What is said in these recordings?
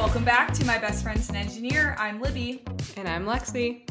Welcome back to My Best Friend's an Engineer. I'm Libby. And I'm Lexi.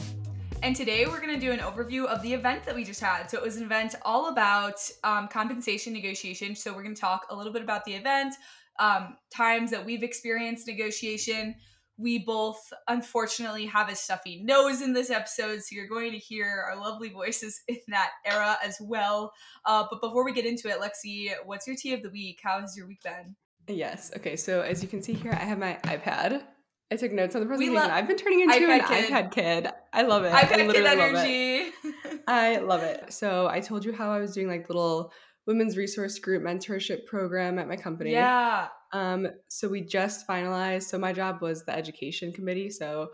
And today we're going to do an overview of the event that we just had. So it was an event all about um, compensation negotiation. So we're going to talk a little bit about the event, um, times that we've experienced negotiation. We both, unfortunately, have a stuffy nose in this episode, so you're going to hear our lovely voices in that era as well. Uh, but before we get into it, Lexi, what's your tea of the week? How has your week been? Yes. Okay. So as you can see here, I have my iPad. I took notes on the presentation. Lo- I've been turning into iPad an kid. iPad kid. I love it. iPad kid energy. I love it. So I told you how I was doing like little women's resource group mentorship program at my company. Yeah. Um. So we just finalized. So my job was the education committee. So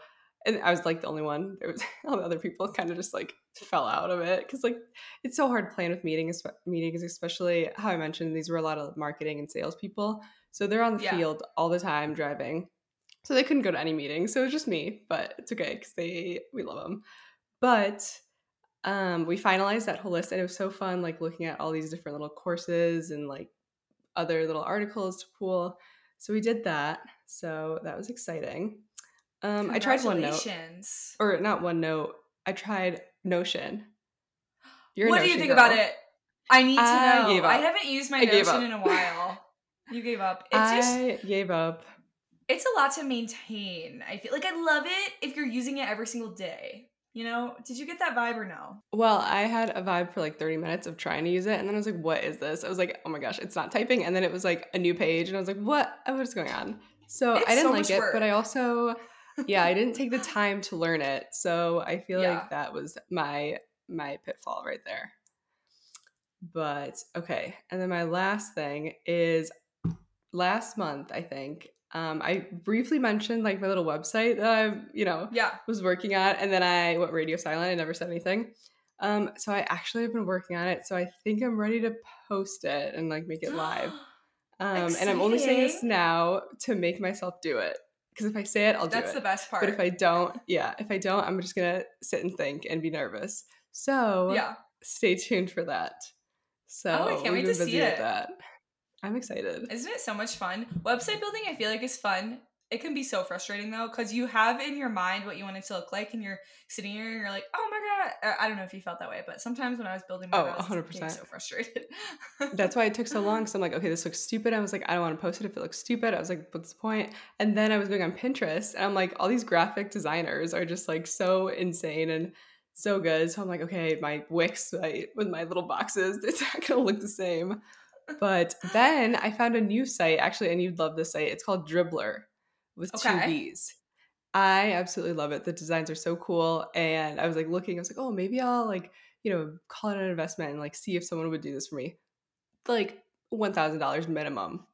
and I was like the only one. There was all the other people kind of just like fell out of it because like it's so hard to plan with meetings, meetings, especially how I mentioned these were a lot of marketing and sales people. So they're on the yeah. field all the time driving. So they couldn't go to any meetings. So it was just me, but it's okay because they we love them. But um, we finalized that whole list and it was so fun, like looking at all these different little courses and like other little articles to pull. So we did that. So that was exciting. Um, I tried OneNote, or not OneNote. I tried Notion. You're what Notion do you think girl. about it? I need to I know. I haven't used my I Notion in a while. You gave up. It's I just, gave up. It's a lot to maintain. I feel like I love it if you're using it every single day. You know, did you get that vibe or no? Well, I had a vibe for like 30 minutes of trying to use it, and then I was like, what is this? I was like, oh my gosh, it's not typing. And then it was like a new page, and I was like, what? What is going on? So it's I didn't so like it, work. but I also, yeah, I didn't take the time to learn it. So I feel yeah. like that was my my pitfall right there. But okay. And then my last thing is last month, I think, um, I briefly mentioned like my little website that I, you know, yeah, was working on, and then I went radio silent. I never said anything. Um, so I actually have been working on it. So I think I'm ready to post it and like make it live. Um, and I'm only saying this now to make myself do it because if I say it, I'll do That's it. That's the best part. But if I don't, yeah, if I don't, I'm just gonna sit and think and be nervous. So yeah, stay tuned for that. So oh, I can't wait to see it. That. I'm excited. Isn't it so much fun? Website building, I feel like, is fun. It can be so frustrating though, because you have in your mind what you want it to look like, and you're sitting here and you're like, "Oh my god!" Uh, I don't know if you felt that way, but sometimes when I was building my, oh, 100 percent, so frustrated. That's why it took so long. Because I'm like, okay, this looks stupid. I was like, I don't want to post it if it looks stupid. I was like, what's the point? And then I was going on Pinterest, and I'm like, all these graphic designers are just like so insane and so good. So I'm like, okay, my Wix site with my little boxes, it's not gonna look the same. But then I found a new site, actually, and you'd love this site. It's called Dribbler with okay. two B's. I absolutely love it. The designs are so cool. And I was like looking, I was like, oh, maybe I'll like, you know, call it an investment and like see if someone would do this for me. Like $1,000 minimum.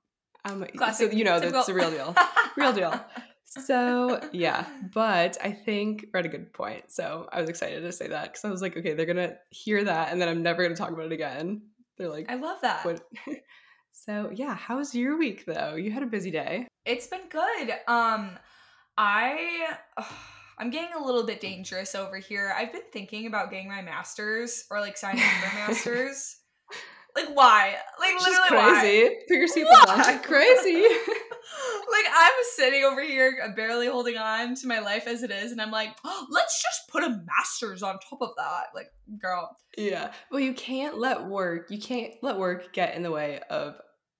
Um, so, you know, that's a real deal. real deal. So, yeah. But I think we're at a good point. So I was excited to say that because I was like, okay, they're going to hear that and then I'm never going to talk about it again. They're like, I love that. What? so yeah, how was your week though? You had a busy day. It's been good. Um, I. I'm getting a little bit dangerous over here. I've been thinking about getting my masters or like signing for masters. Like why? Like literally crazy. Why? Put your seatbelt on. Crazy. like I'm sitting over here, uh, barely holding on to my life as it is, and I'm like, oh, let's just put a master's on top of that. Like, girl. Yeah. Well, you can't let work. You can't let work get in the way of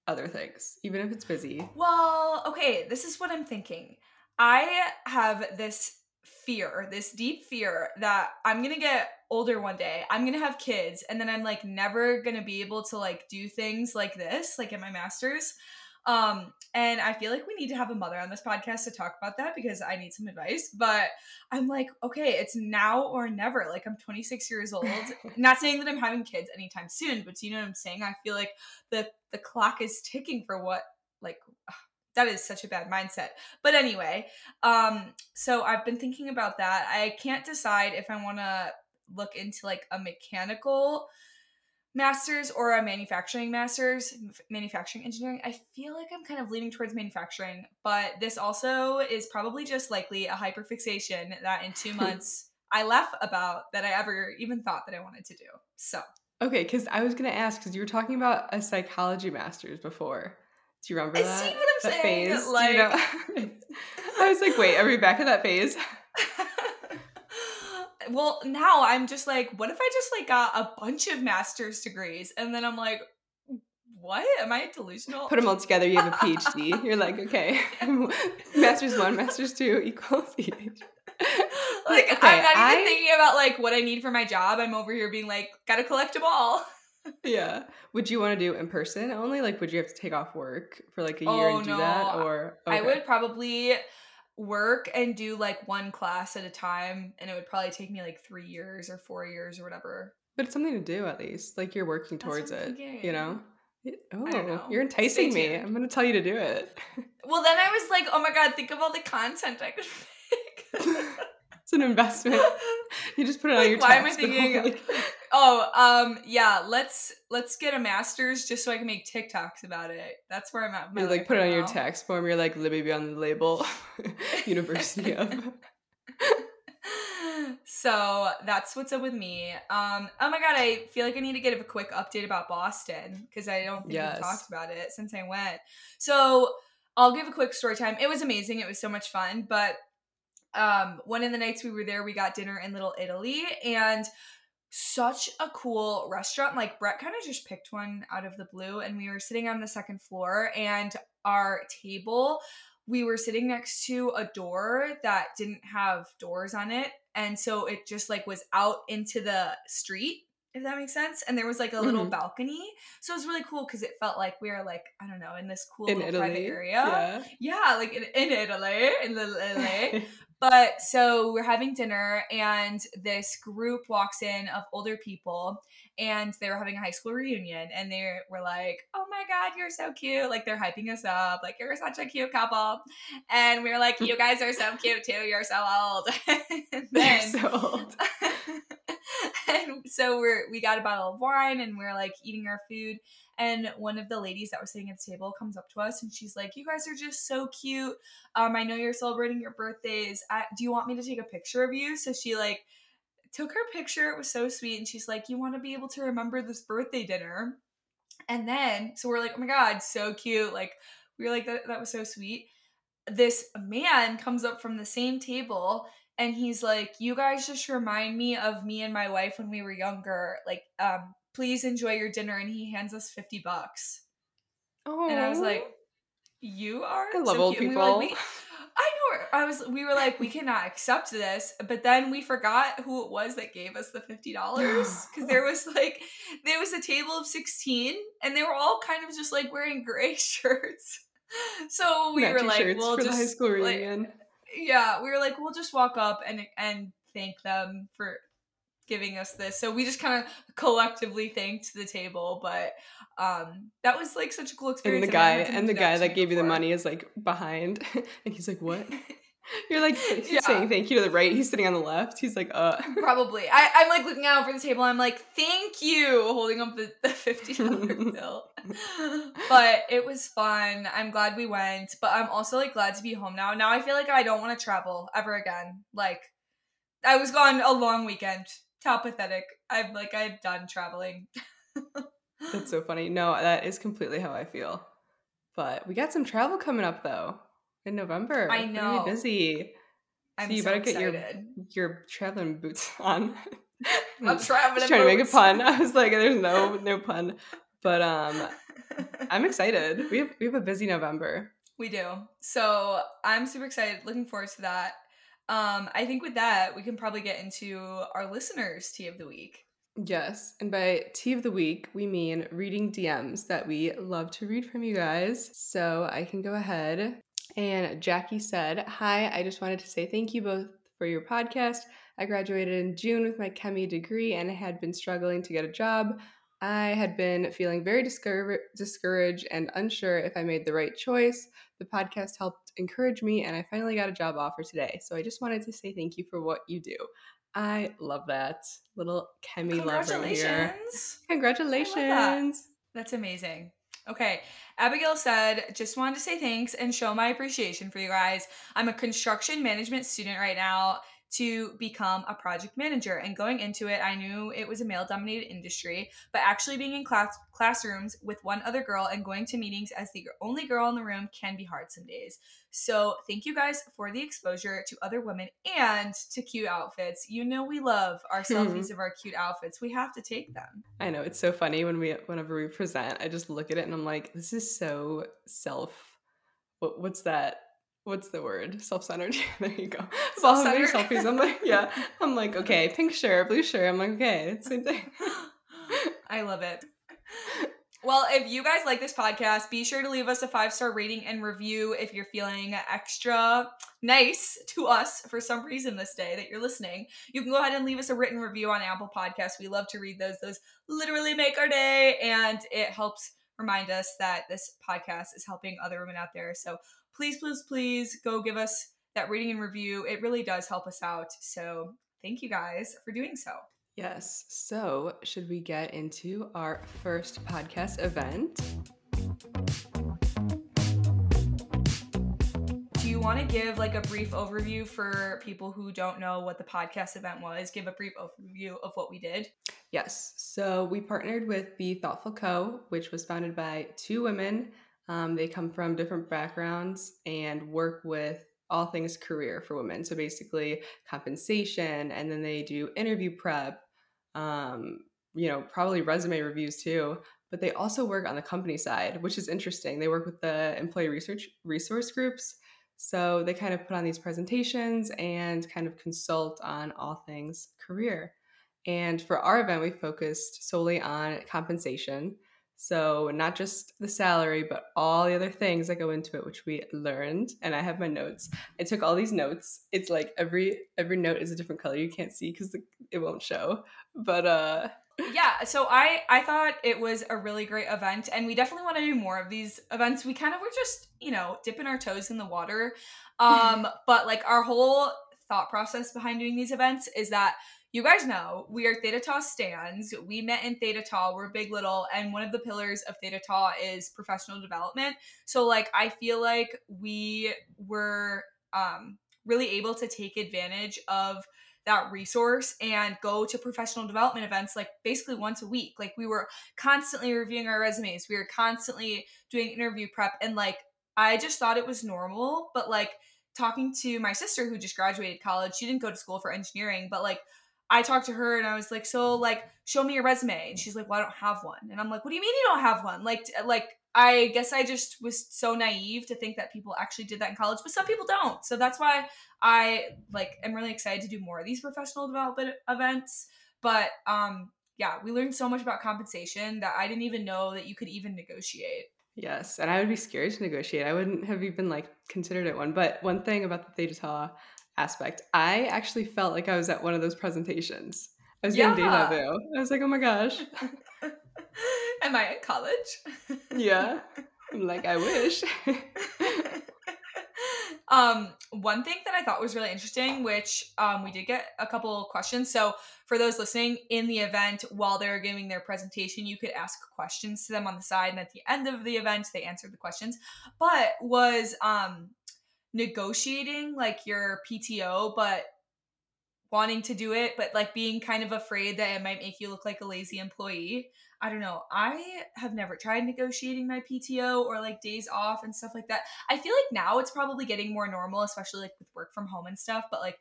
other things, even if it's busy. Well, okay. This is what I'm thinking. I have this fear, this deep fear that I'm gonna get older one day. I'm gonna have kids, and then I'm like never gonna be able to like do things like this, like in my master's. Um, and I feel like we need to have a mother on this podcast to talk about that because I need some advice. But I'm like, okay, it's now or never. Like I'm 26 years old. Not saying that I'm having kids anytime soon, but you know what I'm saying? I feel like the the clock is ticking for what like ugh, that is such a bad mindset. But anyway, um, so I've been thinking about that. I can't decide if I want to look into like a mechanical master's or a manufacturing master's, manufacturing engineering. I feel like I'm kind of leaning towards manufacturing, but this also is probably just likely a hyperfixation that in two months I laugh about that I ever even thought that I wanted to do. So. Okay, because I was going to ask, because you were talking about a psychology master's before. Do you remember I that? see what I'm that saying, phase? Like- you know? I was like, wait, are we back at that phase? well, now I'm just like, what if I just like got a bunch of master's degrees and then I'm like, what? Am I delusional? Put them all together, you have a PhD. You're like, okay, master's one, master's two equals PhD. like okay, I'm not even I- thinking about like what I need for my job. I'm over here being like, gotta collect them all. Yeah. Would you want to do in person only? Like, would you have to take off work for like a year Oh, and do no. that? Or I would probably work and do like one class at a time, and it would probably take me like three years or four years or whatever. But it's something to do at least. Like you're working towards it. thinking. You know. Oh, know. you're enticing me. I'm gonna tell you to do it. Well, then I was like, oh my god, think of all the content I could make. It's an investment. You just put it on Like, your why am I thinking- like- oh, um, yeah, let's let's get a master's just so I can make TikToks about it. That's where I'm at. You like put it on your now. tax form. You're like Libby B on the label, University of. so that's what's up with me. Um, oh my god, I feel like I need to give a quick update about Boston because I don't think Yes. we've talked about it since I went. So I'll give a quick story time. It was amazing. It was so much fun. But um, one of the nights we were there, we got dinner in Little Italy and such a cool restaurant. Like Brett kind of just picked one out of the blue, and we were sitting on the second floor, and our table we were sitting next to a door that didn't have doors on it and so it just like was out into the street if that makes sense and there was like a little Mhm. balcony so it was really cool because it felt like we were like i don't know in this cool in little private Italy. area yeah, like in, in italy in little italy but so we're having dinner, and this group walks in of older people, and they were having a high school reunion, and they were like, "Oh my god, you're so cute!" Like they're hyping us up, like you're such a cute couple, and we were like, "You guys are so cute too. You're so old." and They're so old. and so we're we got a bottle of wine, and we're like eating our food, and one of the ladies that was sitting at the table comes up to us and she's like, "You guys are just so cute. Um, I know you're celebrating your birthdays. I, do you want me to take a picture of you?" So she like took her picture. It was so sweet, and she's like, "You want to be able to remember this birthday dinner?" And then so we're like, "Oh my god, so cute!" Like we were like, "That that was so sweet." This man comes up from the same table and he's like, "You guys just remind me of me and my wife when we were younger. Like, um, please enjoy your dinner." And he hands us fifty bucks, Oh, and I was like, "You are." I love so old cute." And we people. like, I know. I was. We were like, we cannot accept this. But then we forgot who it was that gave us the fifty dollars because there was like there was a table of sixteen, and they were all kind of just like wearing gray shirts. So we were like, we'll just high school like, reunion. yeah, we were like, we'll just walk up and and thank them for giving us this. So we just kind of collectively thanked the table, but um that was like such a cool experience. and the guy and the guy that me gave you the money is like behind and he's like what you're like he's Yeah. saying thank you to the right he's sitting on the left he's like uh Probably. I, I'm like looking out over the table. I'm like, thank you, holding up the, the fifty dollar bill. but it was fun. I'm glad we went. But I'm also like glad to be home now. Now I feel like I don't want to travel ever again. Like I was gone a long weekend. How pathetic. I'm like I'm done traveling. that's so funny. No that is completely how i feel. But we got some travel coming up though in november. I know. be busy. I'm so you so better get your your traveling boots on. I'm traveling trying to make a pun. I was like there's no no pun. But um i'm excited. We have we have a busy november. We do. So I'm super excited, looking forward to that. Um, I think with that, we can probably get into our listeners' tea of the week. Yes, and by tea of the week, we mean reading DMs that we love to read from you guys. So I can go ahead. And Jackie said, Hi, I just wanted to say thank you both for your podcast. I graduated in June with my ChemE degree and I had been struggling to get a job. I had been feeling very discour- discouraged and unsure if I made the right choice. The podcast helped encourage me, and I finally got a job offer today. So I just wanted to say thank you for what you do. I love that little ChemE love right here. Congratulations. Congratulations. That's amazing. Okay. Abigail said, just wanted to say thanks and show my appreciation for you guys. I'm a construction management student right now, to become a project manager. And going into it, I knew it was a male dominated industry, but actually being in class classrooms with one other girl and going to meetings as the only girl in the room can be hard some days. So, thank you guys for the exposure to other women and to cute outfits. You know we love our hmm. selfies of our cute outfits. We have to take them. I know it's so funny when we whenever we present, I just look at it and I'm like, this is so self what, what's that? What's the word? Self-centered. there you go. I'm selfies, I'm like, yeah. I'm like, okay, pink shirt, blue shirt. I'm like, okay, same thing. I love it. Well, if you guys like this podcast, be sure to leave us a five star rating and review if you're feeling extra nice to us for some reason this day that you're listening. You can go ahead and leave us a written review on Apple Podcasts. We love to read those. Those literally make our day and it helps remind us that this podcast is helping other women out there. So please, please, please go give us that rating and review. It really does help us out. So thank you guys for doing so. Yes. So, should we get into our first podcast event? Do you want to give like a brief overview for people who don't know what the podcast event was? Give a brief overview of what we did. Yes. So, we partnered with the Thoughtful Co., which was founded by two women. Um, they come from different backgrounds and work with all things career for women. So basically, compensation, and then they do interview prep, um, you know, probably resume reviews too. But they also work on the company side, which is interesting. They work with the employee research resource groups. So they kind of put on these presentations and kind of consult on all things career. And for our event, we focused solely on compensation. So, not just the salary, but all the other things that go into it, which we learned. And I have my notes. I took all these notes. It's like every every note is a different color. You can't see because it won't show. But uh, yeah. So I I thought it was a really great event, and we definitely want to do more of these events. We kind of were just you know dipping our toes in the water, um, but like our whole thought process behind doing these events is that you guys know we are Theta Tau stands. We met in Theta Tau. We're Big Little, and one of the pillars of Theta Tau is professional development. So, like, I feel like we were um, really able to take advantage of that resource and go to professional development events like basically once a week. Like, we were constantly reviewing our resumes. We were constantly doing interview prep, and like, I just thought it was normal, but like talking to my sister who just graduated college, she didn't go to school for engineering, but like I talked to her and I was like, so like, show me your resume. And she's like, well, I don't have one. And I'm like, what do you mean you don't have one? Like, like, I guess I just was so naive to think that people actually did that in college, but some people don't. So that's why I like am really excited to do more of these professional development events. But um yeah, we learned so much about compensation that I didn't even know that you could even negotiate. Yes, and I would be scared to negotiate. I wouldn't have even like considered it one. But one thing about the Theta aspect. I actually felt like I was at one of those presentations. I was yeah. getting deja vu. I was like, oh my gosh. Am I at college? yeah. I'm like, I wish. um, one thing that I thought was really interesting, which um, we did get a couple questions. So for those listening in the event, while they're giving their presentation, you could ask questions to them on the side, and at the end of the event, they answered the questions. But was um negotiating like your PTO, but wanting to do it, but like being kind of afraid that it might make you look like a lazy employee. I don't know. I have never tried negotiating my PTO or like days off and stuff like that. I feel like now it's probably getting more normal, especially like with work from home and stuff, but like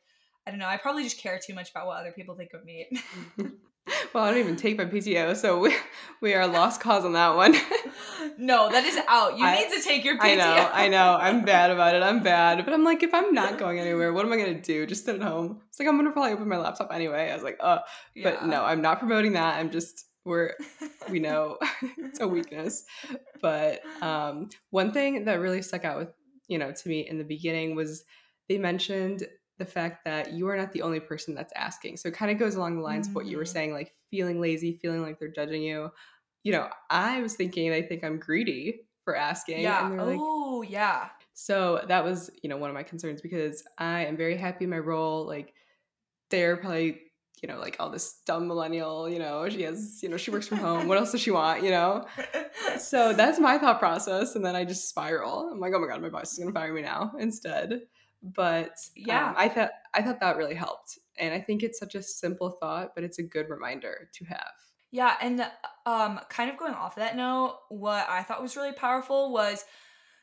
I don't know. I probably just care too much about what other people think of me. Mm-hmm. well, I don't even take my PTO, so we, we are a lost cause on that one. no, that is out. You I, need to take your PTO. I know, I know. I'm bad about it. I'm bad. But I'm like, if I'm not going anywhere, what am I going to do? Just sit at home? It's like, I'm going to probably open my laptop anyway. I was like, oh, yeah. but no, I'm not promoting that. I'm just, we're, we know it's a weakness. But um, one thing that really stuck out with, you know, to me in the beginning was they mentioned the fact that you are not the only person that's asking. So it kind of goes along the lines mm-hmm. of what you were mm-hmm. saying, like feeling lazy, feeling like they're judging you. You know, I was thinking they think I'm greedy for asking. Yeah. oh, like, yeah. So that was, you know, one of my concerns because I am very happy in my role. Like they're probably, you know, like all this dumb millennial, you know, she has, you know, she works from home. What else does she want, you know? So that's my thought process. And then I just spiral. I'm like, oh my God, my boss is going to fire me now instead. But Yeah. um, I thought I thought that really helped, and I think it's such a simple thought, but it's a good reminder to have. Yeah, and um kind of going off of that note, what I thought was really powerful was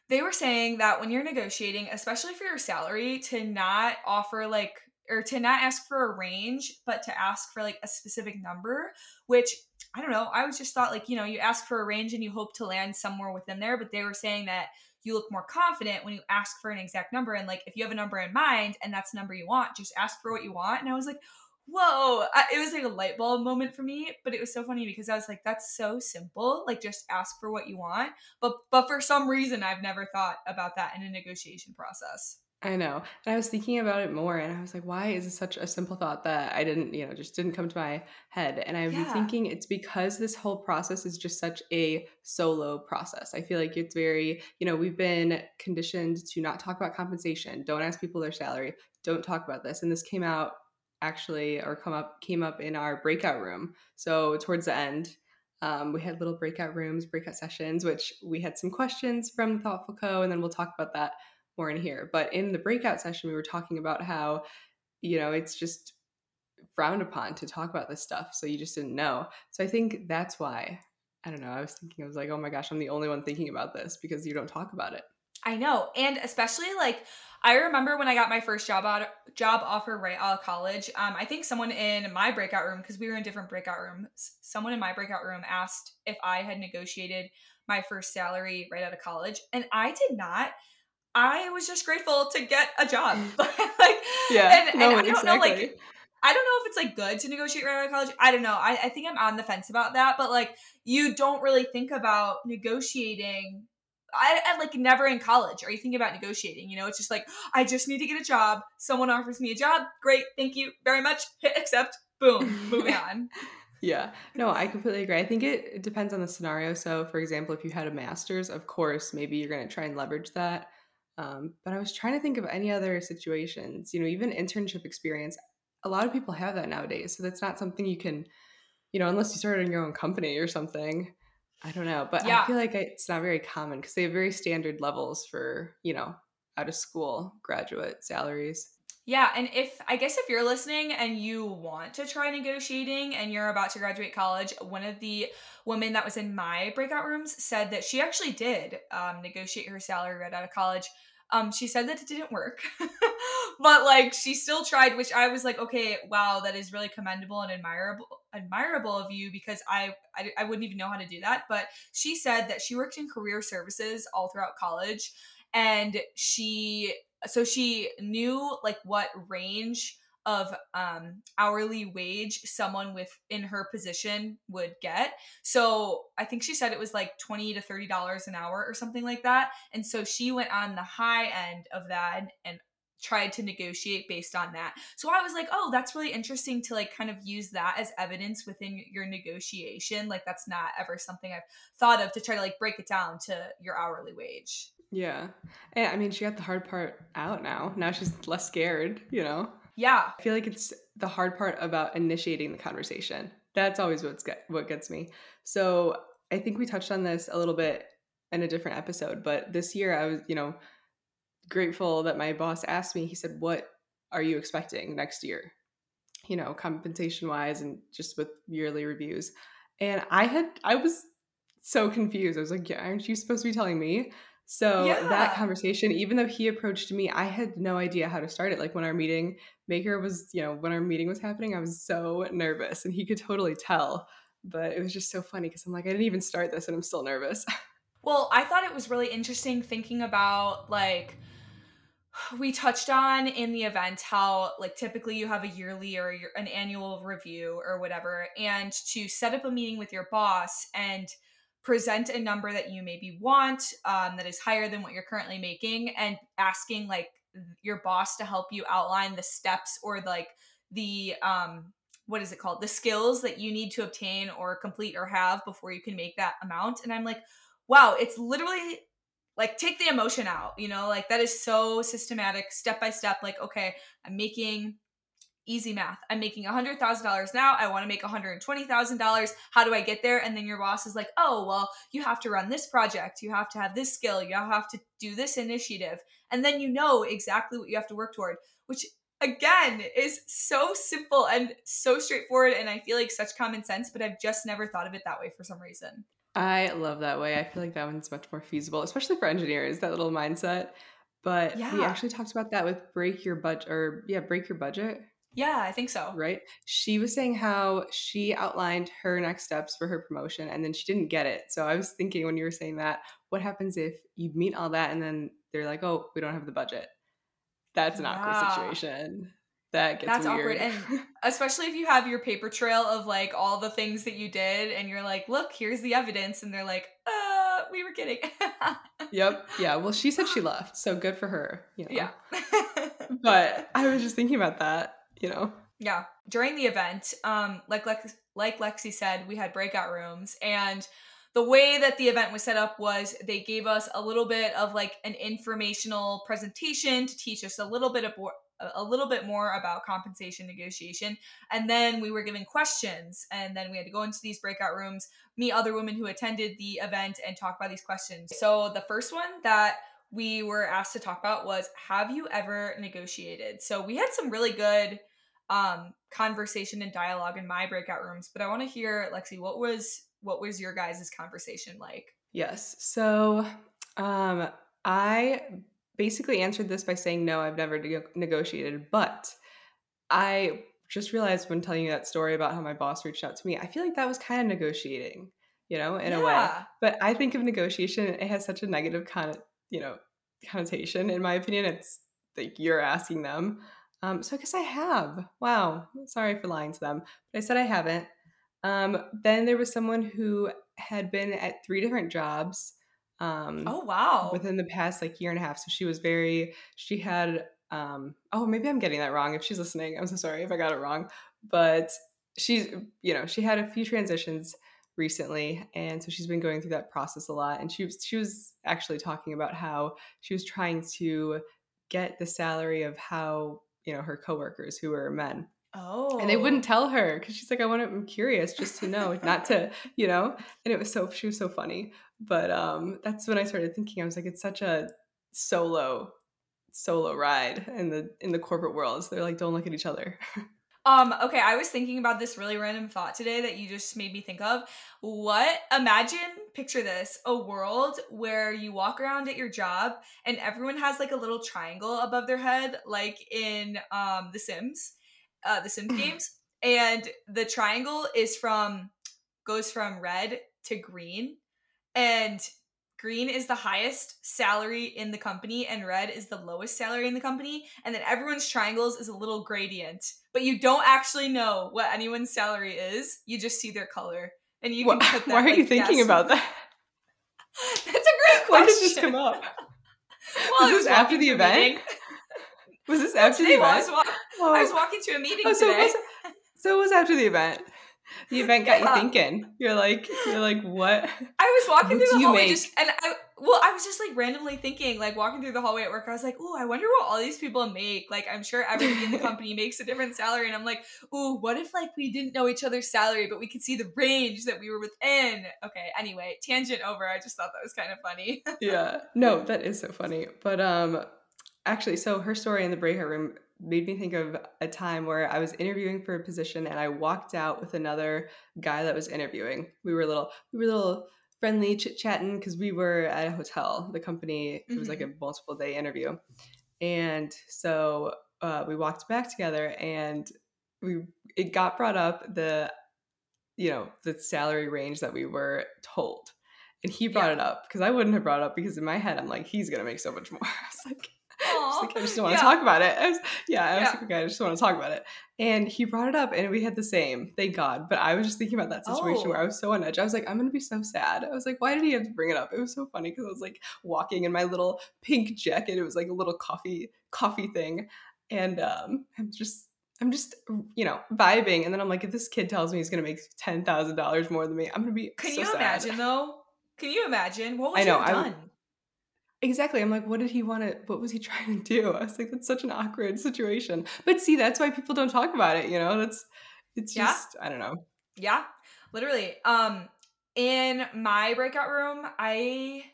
they were saying that when you're negotiating, especially for your salary, to not offer like or to not ask for a range, but to ask for like a specific number, which I don't know. I was just thought like, you know, you ask for a range and you hope to land somewhere within there, but they were saying that you look more confident when you ask for an exact number. And like, if you have a number in mind and that's the number you want, just ask for what you want. And I was like, whoa, I, it was like a light bulb moment for me. But it was so funny because I was like, that's so simple. Like, just ask for what you want. But but for some reason, I've never thought about that in a negotiation process. I know. And I was thinking about it more and I was like, why is this such a simple thought that I didn't, you know, just didn't come to my head? And I've been Yeah. thinking it's because this whole process is just such a solo process. I feel like it's very, you know, we've been conditioned to not talk about compensation, don't ask people their salary, don't talk about this. And this came out actually or come up came up in our breakout room. So towards the end, um, we had little breakout rooms, breakout sessions, which we had some questions from the Thoughtful Co. And then we'll talk about that more in here. But in the breakout session, we were talking about how, you know, it's just frowned upon to talk about this stuff. So you just didn't know. So I think that's why. I don't know. I was thinking, I was like, oh my gosh, I'm the only one thinking about this because you don't talk about it. I know, and especially like I remember when I got my first job out job offer right out of college. Um, I think someone in my breakout room because we were in different breakout rooms. Someone in my breakout room asked if I had negotiated my first salary right out of college, and I did not. I was just grateful to get a job. Mm. like, Yeah. and, and I don't know, like I don't know if it's like good to negotiate right out of college. I don't know. I, I think I'm on the fence about that, but like you don't really think about negotiating. I, I like never in college are you thinking about negotiating. You know, it's just like I just need to get a job. Someone offers me a job. Great, thank you very much. Hit accept. Boom, moving on. Yeah, no, I completely agree. I think it, it depends on the scenario. So, for example, if you had a master's, of course, maybe you're going to try and leverage that. Um, but I was trying to think of any other situations, you know, even internship experience. A lot of people have that nowadays. So, that's not something you can, you know, unless you started in your own company or something. I don't know. But Yeah. I feel like it's not very common because they have very standard levels for, you know, out of school graduate salaries. Yeah, and if I guess if you're listening and you want to try negotiating and you're about to graduate college, one of the women that was in my breakout rooms said that she actually did um, negotiate her salary right out of college. Um, she said that it didn't work, but like she still tried, which I was like, okay, wow, that is really commendable and admirable, admirable of you because I, I I wouldn't even know how to do that. But she said that she worked in career services all throughout college, and she so she knew like what range of um hourly wage someone with in her position would get. So i think she said it was like 20 to 30 dollars an hour or something like that. And so she went on the high end of that and tried to negotiate based on that. So i was like oh that's really interesting to like kind of use that as evidence within your negotiation. Like that's not ever something i've thought of to try to like break it down to your hourly wage Yeah. And I mean, she got the hard part out now. Now she's less scared, you know? yeah I feel like it's the hard part about initiating the conversation. That's always what's get, what gets me. So I think we touched on this a little bit in a different episode, but this year I was, you know, grateful that my boss asked me. He said, "What are you expecting next year?" You know, compensation wise, and just with yearly reviews. And I had, I was so confused. I was like, "Yeah, aren't you supposed to be telling me?" So Yeah. that conversation, even though he approached me, I had no idea how to start it. Like when our meeting maker was, you know, when our meeting was happening, I was so nervous and he could totally tell. But it was just so funny because I'm like, I didn't even start this and I'm still nervous. Well, I thought it was really interesting thinking about like we touched on in the event how like typically you have a yearly or an annual review or whatever and to set up a meeting with your boss and present a number that you maybe want um, that is higher than what you're currently making and asking like your boss to help you outline the steps or like the um what is it called the skills that you need to obtain or complete or have before you can make that amount and i'm like wow, it's literally like take the emotion out, you know, like that is so systematic, step by step. Like, okay, I'm making easy math. I'm making $100,000 now. I want to make $120,000. How do I get there? And then your boss is like, oh, well, you have to run this project. You have to have this skill. You have to do this initiative. And then you know exactly what you have to work toward, which again is so simple and so straightforward. And I feel like such common sense, but I've just never thought of it that way for some reason. I love that way. I feel like that one's much more feasible, especially for engineers, that little mindset. But yeah. we actually talked about that with break your budget or yeah, break your budget. Yeah, I think so. Right. She was saying how she outlined her next steps for her promotion and then she didn't get it. So I was thinking when you were saying that, what happens if you meet all that and then they're like, oh, we don't have the budget? That's an yeah. awkward situation. That gets That's weird. awkward. And especially if you have your paper trail of like all the things that you did and you're like, look, here's the evidence. And they're like, uh, we were kidding. yep. Yeah. Well, she said she left. So good for her. You know? Yeah. but I was just thinking about that you know. Yeah. During the event, um, like Lex- like Lexi said, we had breakout rooms and the way that the event was set up was they gave us a little bit of like an informational presentation to teach us a little bit of a little bit more about compensation negotiation and then we were given questions and then we had to go into these breakout rooms meet other women who attended the event and talk about these questions so the first one that we were asked to talk about was have you ever negotiated so we had some really good um, conversation and dialogue in my breakout rooms. But I want to hear, Lexi, what was what was your guys' conversation like? Yes. So um, I basically answered this by saying no, I've never ne- negotiated, but I just realized when telling you that story about how my boss reached out to me, I feel like that was kind of negotiating, you know, in yeah. a way. But I think of negotiation, it has such a negative kind of, you know, connotation. In my opinion, it's like you're asking them. Um, so I guess I have. Wow. Sorry for lying to them. But I said I haven't. Um, then there was someone who had been at three different jobs. Um, oh wow! Within the past like year and a half, so she was very. She had. Um, oh, maybe I'm getting that wrong. If she's listening, I'm so sorry if I got it wrong. But she's, you know, she had a few transitions recently, and so she's been going through that process a lot. And she was, she was actually talking about how she was trying to get the salary of how you know her coworkers who were men Oh. And they wouldn't tell her because she's like, I want to, I'm curious just to know, not to, you know, and it was so, she was so funny. But um, that's when I started thinking, I was like, it's such a solo, solo ride in the, in the corporate world. So they're like, don't look at each other. Um, okay, I was thinking about this really random thought today that you just made me think of. What imagine, picture this, a world where you walk around at your job and everyone has like a little triangle above their head, like in um The Sims, uh the Sims games. And the triangle is from goes from red to green. And green is the highest salary in the company and red is the lowest salary in the company and then everyone's triangles is a little gradient but you don't actually know what anyone's salary is you just see their color and you can put that, why are like, you thinking about that? That's a great question when did this come up? Well, was this after the event? was this after the event I was, wa- oh. I was, walking to a meeting oh, so today. It was, so it was after the event. The event got you thinking. You're like, you're like, what? I was walking what through the hallway just, and I, well, I was just like randomly thinking, like walking through the hallway at work. I was like, oh, I wonder what all these people make. Like, I'm sure everybody in the company makes a different salary, and I'm like, oh, what if like we didn't know each other's salary, but we could see the range that we were within? Okay, anyway, tangent over. I just thought that was kind of funny. yeah, no, that is so funny. But um, actually, so her story in the breakout room made me think of a time where I was interviewing for a position and I walked out with another guy that was interviewing. We were little we were little friendly chit chatting because we were at a hotel. The company it was like a mm-hmm. multiple day interview, and so uh, we walked back together and we it got brought up the you know the salary range that we were told and he brought yeah. it up because I wouldn't have brought it up because in my head I'm like he's gonna make so much more. I was like like, I just don't want to talk about it. I was, yeah, I was yeah. like, okay, I just want to talk about it. And he brought it up and we had the same, thank God. But I was just thinking about that situation oh. where I was so on edge. I was like, I'm going to be so sad. I was like, why did he have to bring it up? It was so funny because I was like walking in my little pink jacket. It was like a little coffee, coffee thing. And um, I'm just, I'm just, you know, vibing. And then I'm like, if this kid tells me he's going to make $10,000 more than me, I'm going to be Can so you sad. imagine though? Can you imagine? What would I know, you have done? Exactly. I'm like, what did he want to, what was he trying to do? I was like, that's such an awkward situation. But see, that's why people don't talk about it, you know? That's, it's Yeah. just, I don't know. Yeah, literally. Um, in my breakout room, I,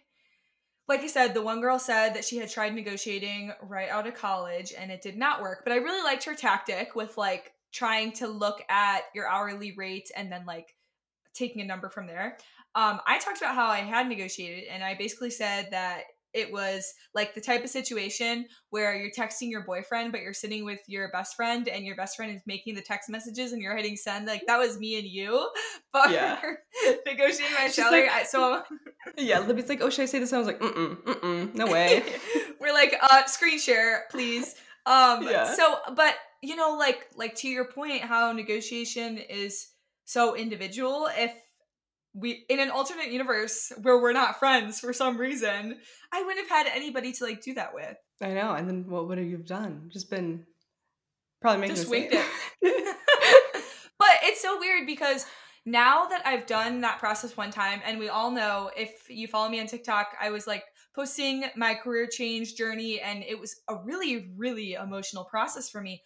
like I said, the one girl said that she had tried negotiating right out of college and it did not work. But I really liked her tactic with like trying to look at your hourly rate and then like taking a number from there. Um, I talked about how I had negotiated and I basically said that it was like the type of situation where you're texting your boyfriend but you're sitting with your best friend and your best friend is making the text messages and you're hitting send like that was me and you but Yeah. negotiating my She's salary like- I, so Yeah. Libby's like, oh, should I say this? And I was like, mm-mm, mm-mm, no way. we're like uh screen share please um Yeah. so but you know like like to your point how negotiation is so individual if we in an alternate universe where we're not friends for some reason i wouldn't have had anybody to like do that with I know. And then what would have you have done? Just been probably making Just winged scene. but it's so weird because now that I've done that process one time, and we all know if you follow me on TikTok, I was like posting my career change journey, and it was a really, really emotional process for me.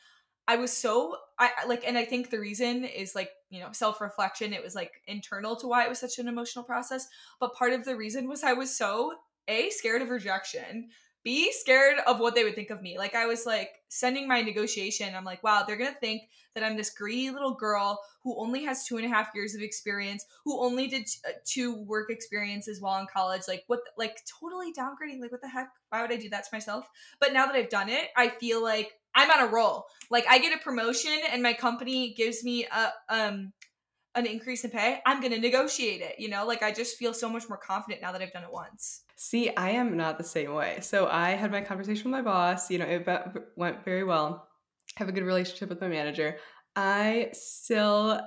I was so I like, and I think the reason is like you know self reflection. It was like internal to why it was such an emotional process, but part of the reason was I was so a scared of rejection. B scared of what they would think of me. Like I was like sending my negotiation. I'm like, wow, they're gonna think that I'm this greedy little girl who only has two and a half years of experience, who only did uh, two work experiences while in college. Like what? like totally downgrading. Like what the heck? Why would I do that to myself? But now that I've done it, I feel like I'm on a roll. Like I get a promotion and my company gives me a um an increase in pay. I'm gonna negotiate it. You know, like I just feel so much more confident now that I've done it once. See, I am not the same way. So I had my conversation with my boss. You know, it went very well. Have a good relationship with my manager. I still,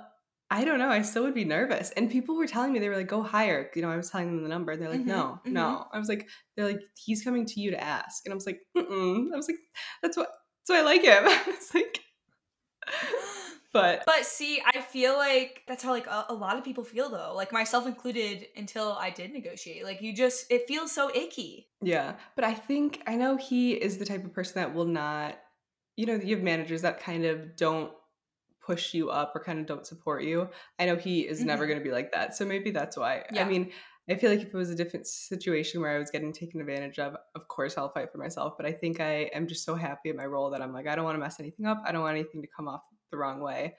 I don't know. I still would be nervous. And people were telling me they were like, "Go higher." You know, I was telling them the number. and They're like, Mhm, "No, mhm. no." I was like, "They're like, he's coming to you to ask." And I was like, Mm-mm. "I was like, that's what, why I like him." I was like, but But see, I feel like that's how like a, a lot of people feel though, like myself included. Until I did negotiate, like you just it feels so icky. Yeah, but I think I know he is the type of person that will not, you know, you have managers that kind of don't push you up or kind of don't support you. I know he is never Mhm. going to be like that. So maybe that's why. Yeah. I mean, I feel like if it was a different situation where I was getting taken advantage of, of course I'll fight for myself. But I think I am just so happy at my role that I'm like, I don't want to mess anything up. I don't want anything to come off the wrong way.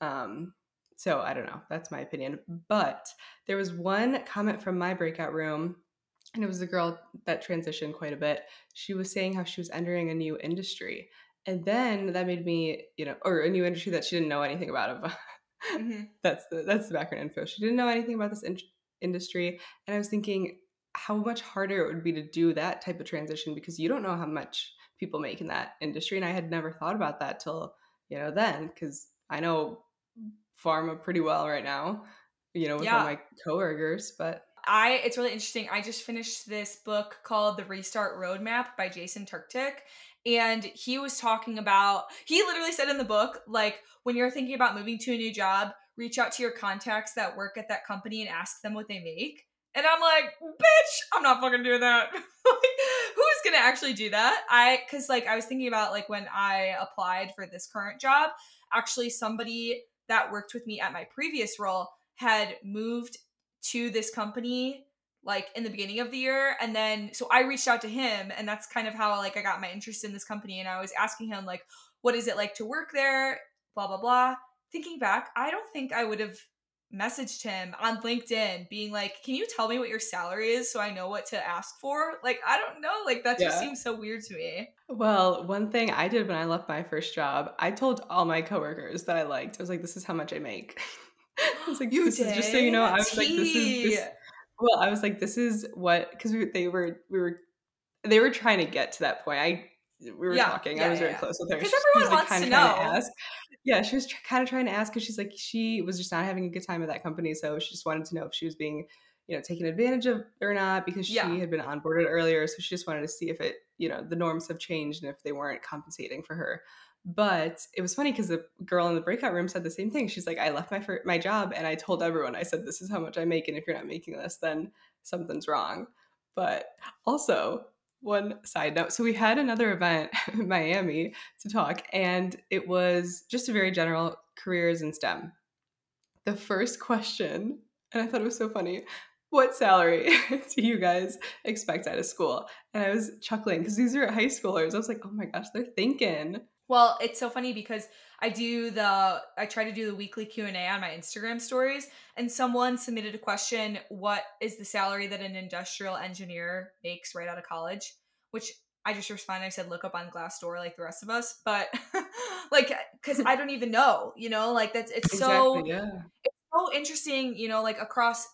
Um, so I don't know. That's my opinion. But there was one comment from my breakout room, and it was a girl that transitioned quite a bit. She was saying how she was entering a new industry. And then that made me, you know, or a new industry that she didn't know anything about. Mhm. that's the that's the background info. She didn't know anything about this in- industry, and I was thinking how much harder it would be to do that type of transition because you don't know how much people make in that industry, and I had never thought about that till you know then because I know pharma pretty well right now, you know, with all my coworkers, but I it's really interesting. I just finished this book called The Restart Roadmap by Jason Turktick. And he was talking about he literally said in the book, like, when you're thinking about moving to a new job, reach out to your contacts that work at that company and ask them what they make. And I'm like, bitch, I'm not fucking doing that. like, who's gonna actually do that? I cause like I was thinking about like when I applied for this current job, actually somebody that worked with me at my previous role had moved to this company like in the beginning of the year and then so I reached out to him and that's kind of how like I got my interest in this company and I was asking him like what is it like to work there blah blah blah thinking back I don't think I would have messaged him on LinkedIn being like can you tell me what your salary is so I know what to ask for like I don't know like that just seems so weird to me Well, one thing I did when I left my first job, I told all my coworkers that I liked. I was like, "This is how much I make." I was like, "This is just so you know." I was like, "This is this." Well, I was like, "This is what," because we, they were we were they were trying to get to that point. I we were Yeah, talking. yeah, I was yeah, very close with her. 'Cause She- she everyone wants kinda to know. ask. Yeah, she was tr- kind of trying to ask because she's like she was just not having a good time at that company, so she just wanted to know if she was being you know taken advantage of or not because she had been onboarded earlier, so she just wanted to see if it you know the norms have changed and if they weren't compensating for her. But it was funny because the girl in the breakout room said the same thing. She's like, I left my fir- my job and I told everyone. I said, this is how much I make, and if you're not making this, then something's wrong. But also, one side note. So we had another event in Miami to talk, and it was just a very general careers in STEM. The first question, and I thought it was so funny. What salary do you guys expect out of school? And I was chuckling because these are high schoolers. I was like, oh my gosh, they're thinking. Well, it's so funny because I do the I try to do the weekly Q&A on my Instagram stories and someone submitted a question, what is the salary that an industrial engineer makes right out of college? Which I just responded I said look up on Glassdoor like the rest of us, but like cuz I don't even know, you know, like that's it's exactly, so yeah. it's so interesting, you know, like across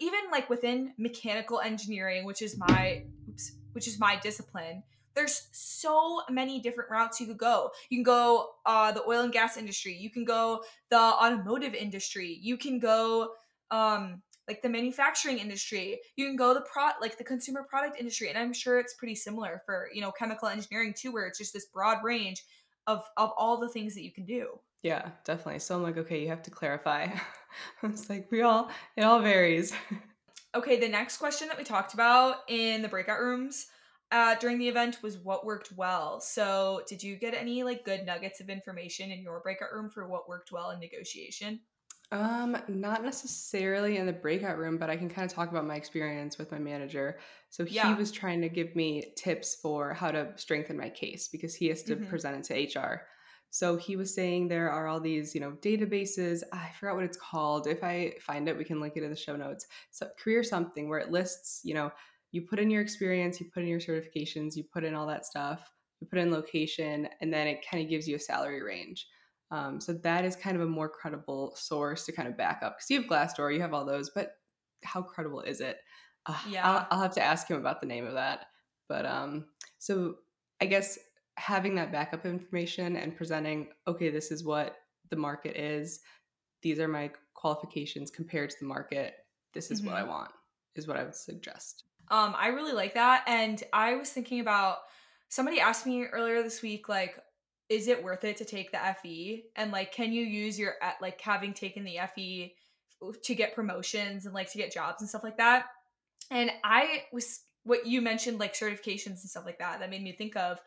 even like within mechanical engineering, which is my oops, which is my discipline there's so many different routes you could go. You can go uh, the oil and gas industry. You can go the automotive industry. You can go um, like the manufacturing industry. You can go the pro like the consumer product industry, and I'm sure it's pretty similar for you know chemical engineering too, where it's just this broad range of of all the things that you can do. Yeah, definitely. So I'm like, okay, you have to clarify. it's like we all it all varies. okay, the next question that we talked about in the breakout rooms uh, during the event was what worked well. So, did you get any like good nuggets of information in your breakout room for what worked well in negotiation? Um, not necessarily in the breakout room, but I can kind of talk about my experience with my manager. So he yeah. was trying to give me tips for how to strengthen my case because he has to mm-hmm. present it to HR. So he was saying there are all these, you know, databases. I forgot what it's called. If I find it, we can link it in the show notes. So career something where it lists, you know, you put in your experience, you put in your certifications, you put in all that stuff, you put in location, and then it kind of gives you a salary range. Um, so that is kind of a more credible source to kind of back up because you have Glassdoor, you have all those, but how credible is it? Uh, yeah, I'll, I'll, have to ask him about the name of that. But um, so I guess having that backup information and presenting, okay, this is what the market is. These are my qualifications compared to the market. This is mm-hmm. what I mm-hmm. want, is what I would suggest. Um, I really like that. And I was thinking about somebody asked me earlier this week, like, is it worth it to take the FE? And like, can you use your like having taken the FE to get promotions and like to get jobs and stuff like that? And I was what you mentioned, like certifications and stuff like that, that made me think of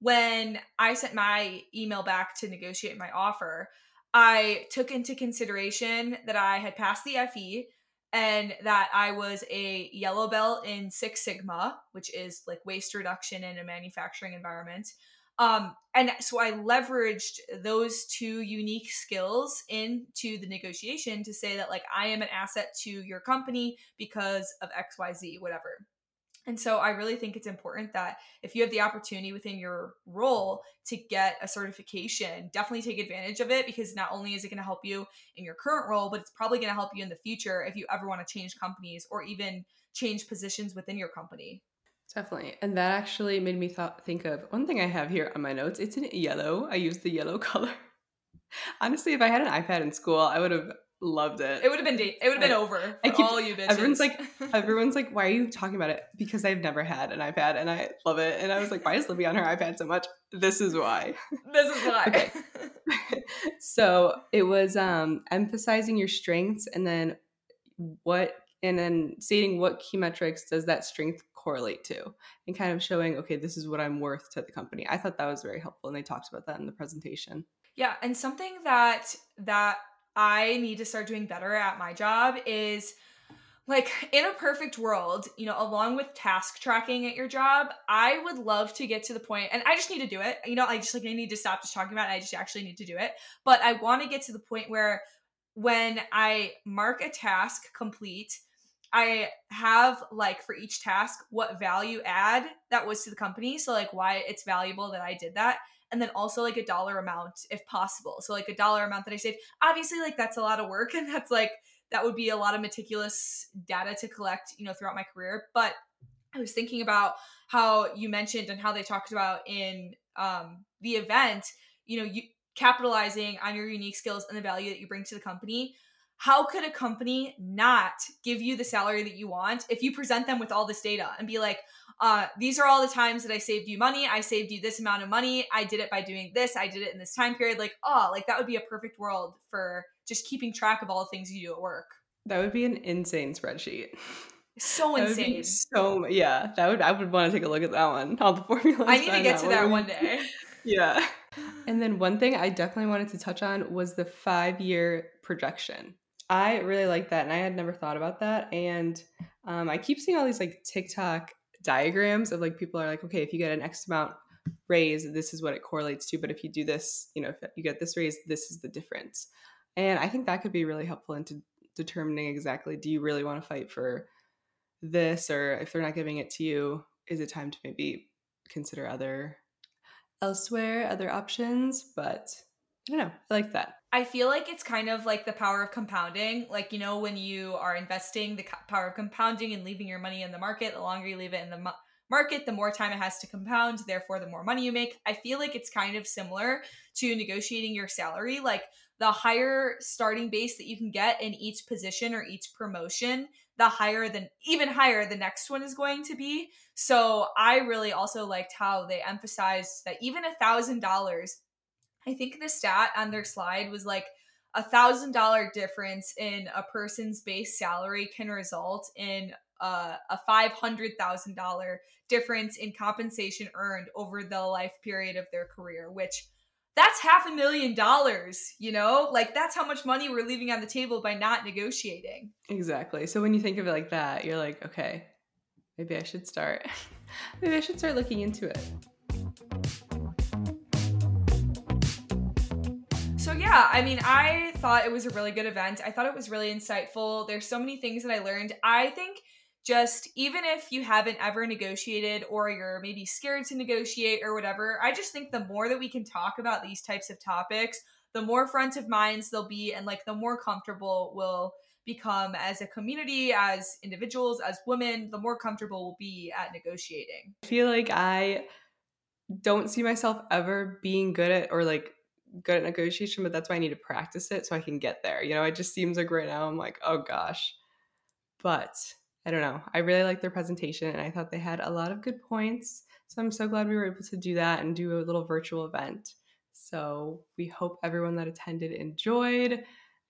when I sent my email back to negotiate my offer. I took into consideration that I had passed the FE, and that I was a yellow belt in Six Sigma, which is like waste reduction in a manufacturing environment. Um, and so I leveraged those two unique skills into the negotiation to say that like I am an asset to your company because of XYZ, whatever. And so I really think it's important that if you have the opportunity within your role to get a certification, definitely take advantage of it because not only is it going to help you in your current role, but it's probably going to help you in the future if you ever want to change companies or even change positions within your company. Definitely. And that actually made me th- think of one thing I have here on my notes. It's in yellow. I use the yellow color. Honestly, if I had an iPad in school, I would have loved it. It would have been it would have been I, over I keep, all you bitches. Everyone's like, everyone's like, why are you talking about it? Because I've never had an iPad and I love it. And I was like, why is Libby on her iPad so much? This is why. This is why. okay. so it was um emphasizing your strengths and then what and then stating what key metrics does that strength correlate to and kind of showing okay this is what i'm worth to the company i thought that was very helpful and they talked about that in the presentation yeah and something that that I need to start doing better at my job is like in a perfect world, you know, along with task tracking at your job, I would love to get to the point and I just need to do it. You know, I just like I need to stop just talking about it. I just actually need to do it. But I want to get to the point where when I mark a task complete, I have like for each task what value add that was to the company. So like why it's valuable that I did that and then also like a dollar amount if possible. So like a dollar amount that I saved. Obviously, like that's a lot of work and that's like that would be a lot of meticulous data to collect, you know, throughout my career. But I was thinking about how you mentioned and how they talked about in um, the event, you know, you capitalizing on your unique skills and the value that you bring to the company how could a company not give you the salary that you want if you present them with all this data and be like uh, these are all the times that i saved you money i saved you this amount of money i did it by doing this i did it in this time period like oh like that would be a perfect world for just keeping track of all the things you do at work that would be an insane spreadsheet So That insane. so yeah, that would I would want to take a look at that one. All the formulas. I need to get to that would one day. Yeah. And then one thing I definitely wanted to touch on was the five year projection. I really like that, and I had never thought about that. And um, I keep seeing all these like TikTok diagrams of like people are like, okay, if you get an X amount raise, this is what it correlates to. But if you do this, you know, if you get this raise, this is the difference. And I think that could be really helpful into determining exactly do you really want to fight for this, or if they're not giving it to you, is it time to maybe consider other elsewhere, other options? But I don't know. I like that. I feel like it's kind of like the power of compounding. Like, you know, when you are investing, the power of compounding and leaving your money in the market, the longer you leave it in the mo- market, the more time it has to compound, therefore, the more money you make. I feel like it's kind of similar to negotiating your salary. Like, the higher starting base that you can get in each position or each promotion, the higher than even higher the next one is going to be. So I really also liked how they emphasized that even a thousand dollars I think the stat on their slide was like a thousand dollar difference in a person's base salary can result in uh, a five hundred thousand dollar difference in compensation earned over the life period of their career, which that's half a million dollars, you know? Like that's how much money we're leaving on the table by not negotiating. Exactly. So when you think of it like that, you're like, okay, maybe I should start. maybe I should start looking into it. So yeah, I mean, I thought it was a really good event. I thought it was really insightful. There's so many things that I learned. I think just even if you haven't ever negotiated or you're maybe scared to negotiate or whatever, I just think the more that we can talk about these types of topics, the more front of minds they'll be and like the more comfortable we'll become as a community, as individuals, as women, the more comfortable we'll be at negotiating. I feel like I don't see myself ever being good at or like good at negotiation, but that's why I need to practice it so I can get there. You know, it just seems like right now I'm like, oh gosh. But I don't know. I really liked their presentation and I thought they had a lot of good points. So I'm so glad we were able to do that and do a little virtual event. So we hope everyone that attended enjoyed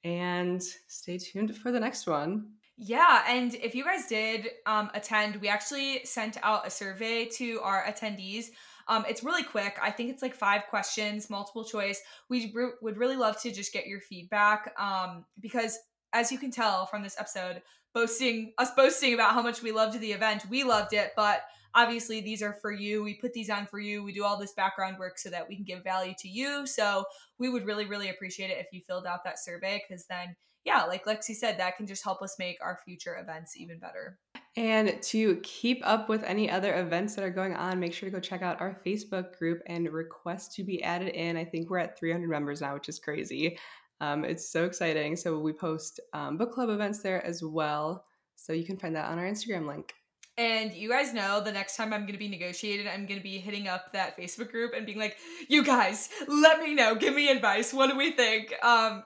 and stay tuned for the next one. Yeah, and if you guys did um, attend, we actually sent out a survey to our attendees. Um, it's really quick. I think it's like five questions, multiple choice. We re- would really love to just get your feedback um, because, as you can tell from this episode, boasting us boasting about how much we loved the event, we loved it, but obviously these are for you. We put these on for you. We do all this background work so that we can give value to you. So we would really, really appreciate it if you filled out that survey because then yeah, like Lexi said, that can just help us make our future events even better. And to keep up with any other events that are going on, make sure to go check out our Facebook group and request to be added in. I think we're at 300 members now, which is crazy. Um, it's so exciting. So we post um, book club events there as well. So you can find that on our Instagram link. And you guys know the next time I'm going to be negotiated, I'm going to be hitting up that Facebook group and being like, "You guys, let me know. Give me advice. What do we think?" Um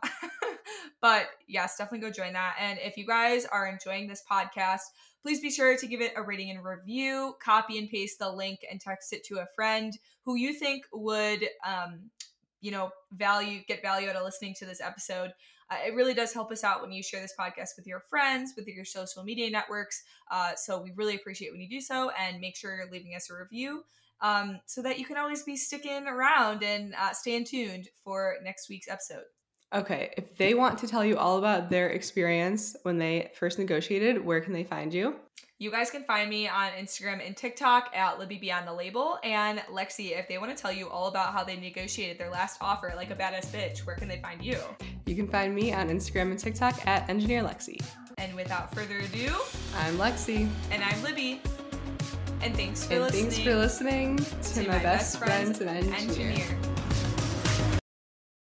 but yes, definitely go join that. And if you guys are enjoying this podcast, please be sure to give it a rating and review. Copy and paste the link and text it to a friend who you think would um you know, value get value out of listening to this episode. Uh, it really does help us out when you share this podcast with your friends, with your social media networks. Uh, so we really appreciate when you do so, and make sure you're leaving us a review um, so that you can always be sticking around and uh, staying tuned for next week's episode. Okay, if they want to tell you all about their experience when they first negotiated, where can they find you? You guys can find me on Instagram and TikTok at Libby B on the label. And Lexi, if they want to tell you all about how they negotiated their last offer like a badass bitch, where can they find you? You can find me on Instagram and TikTok at Engineer Lexi. And without further ado, I'm Lexi. and I'm Libby. And thanks for And listening. thanks for listening to, my, best, friends and engineer. engineer.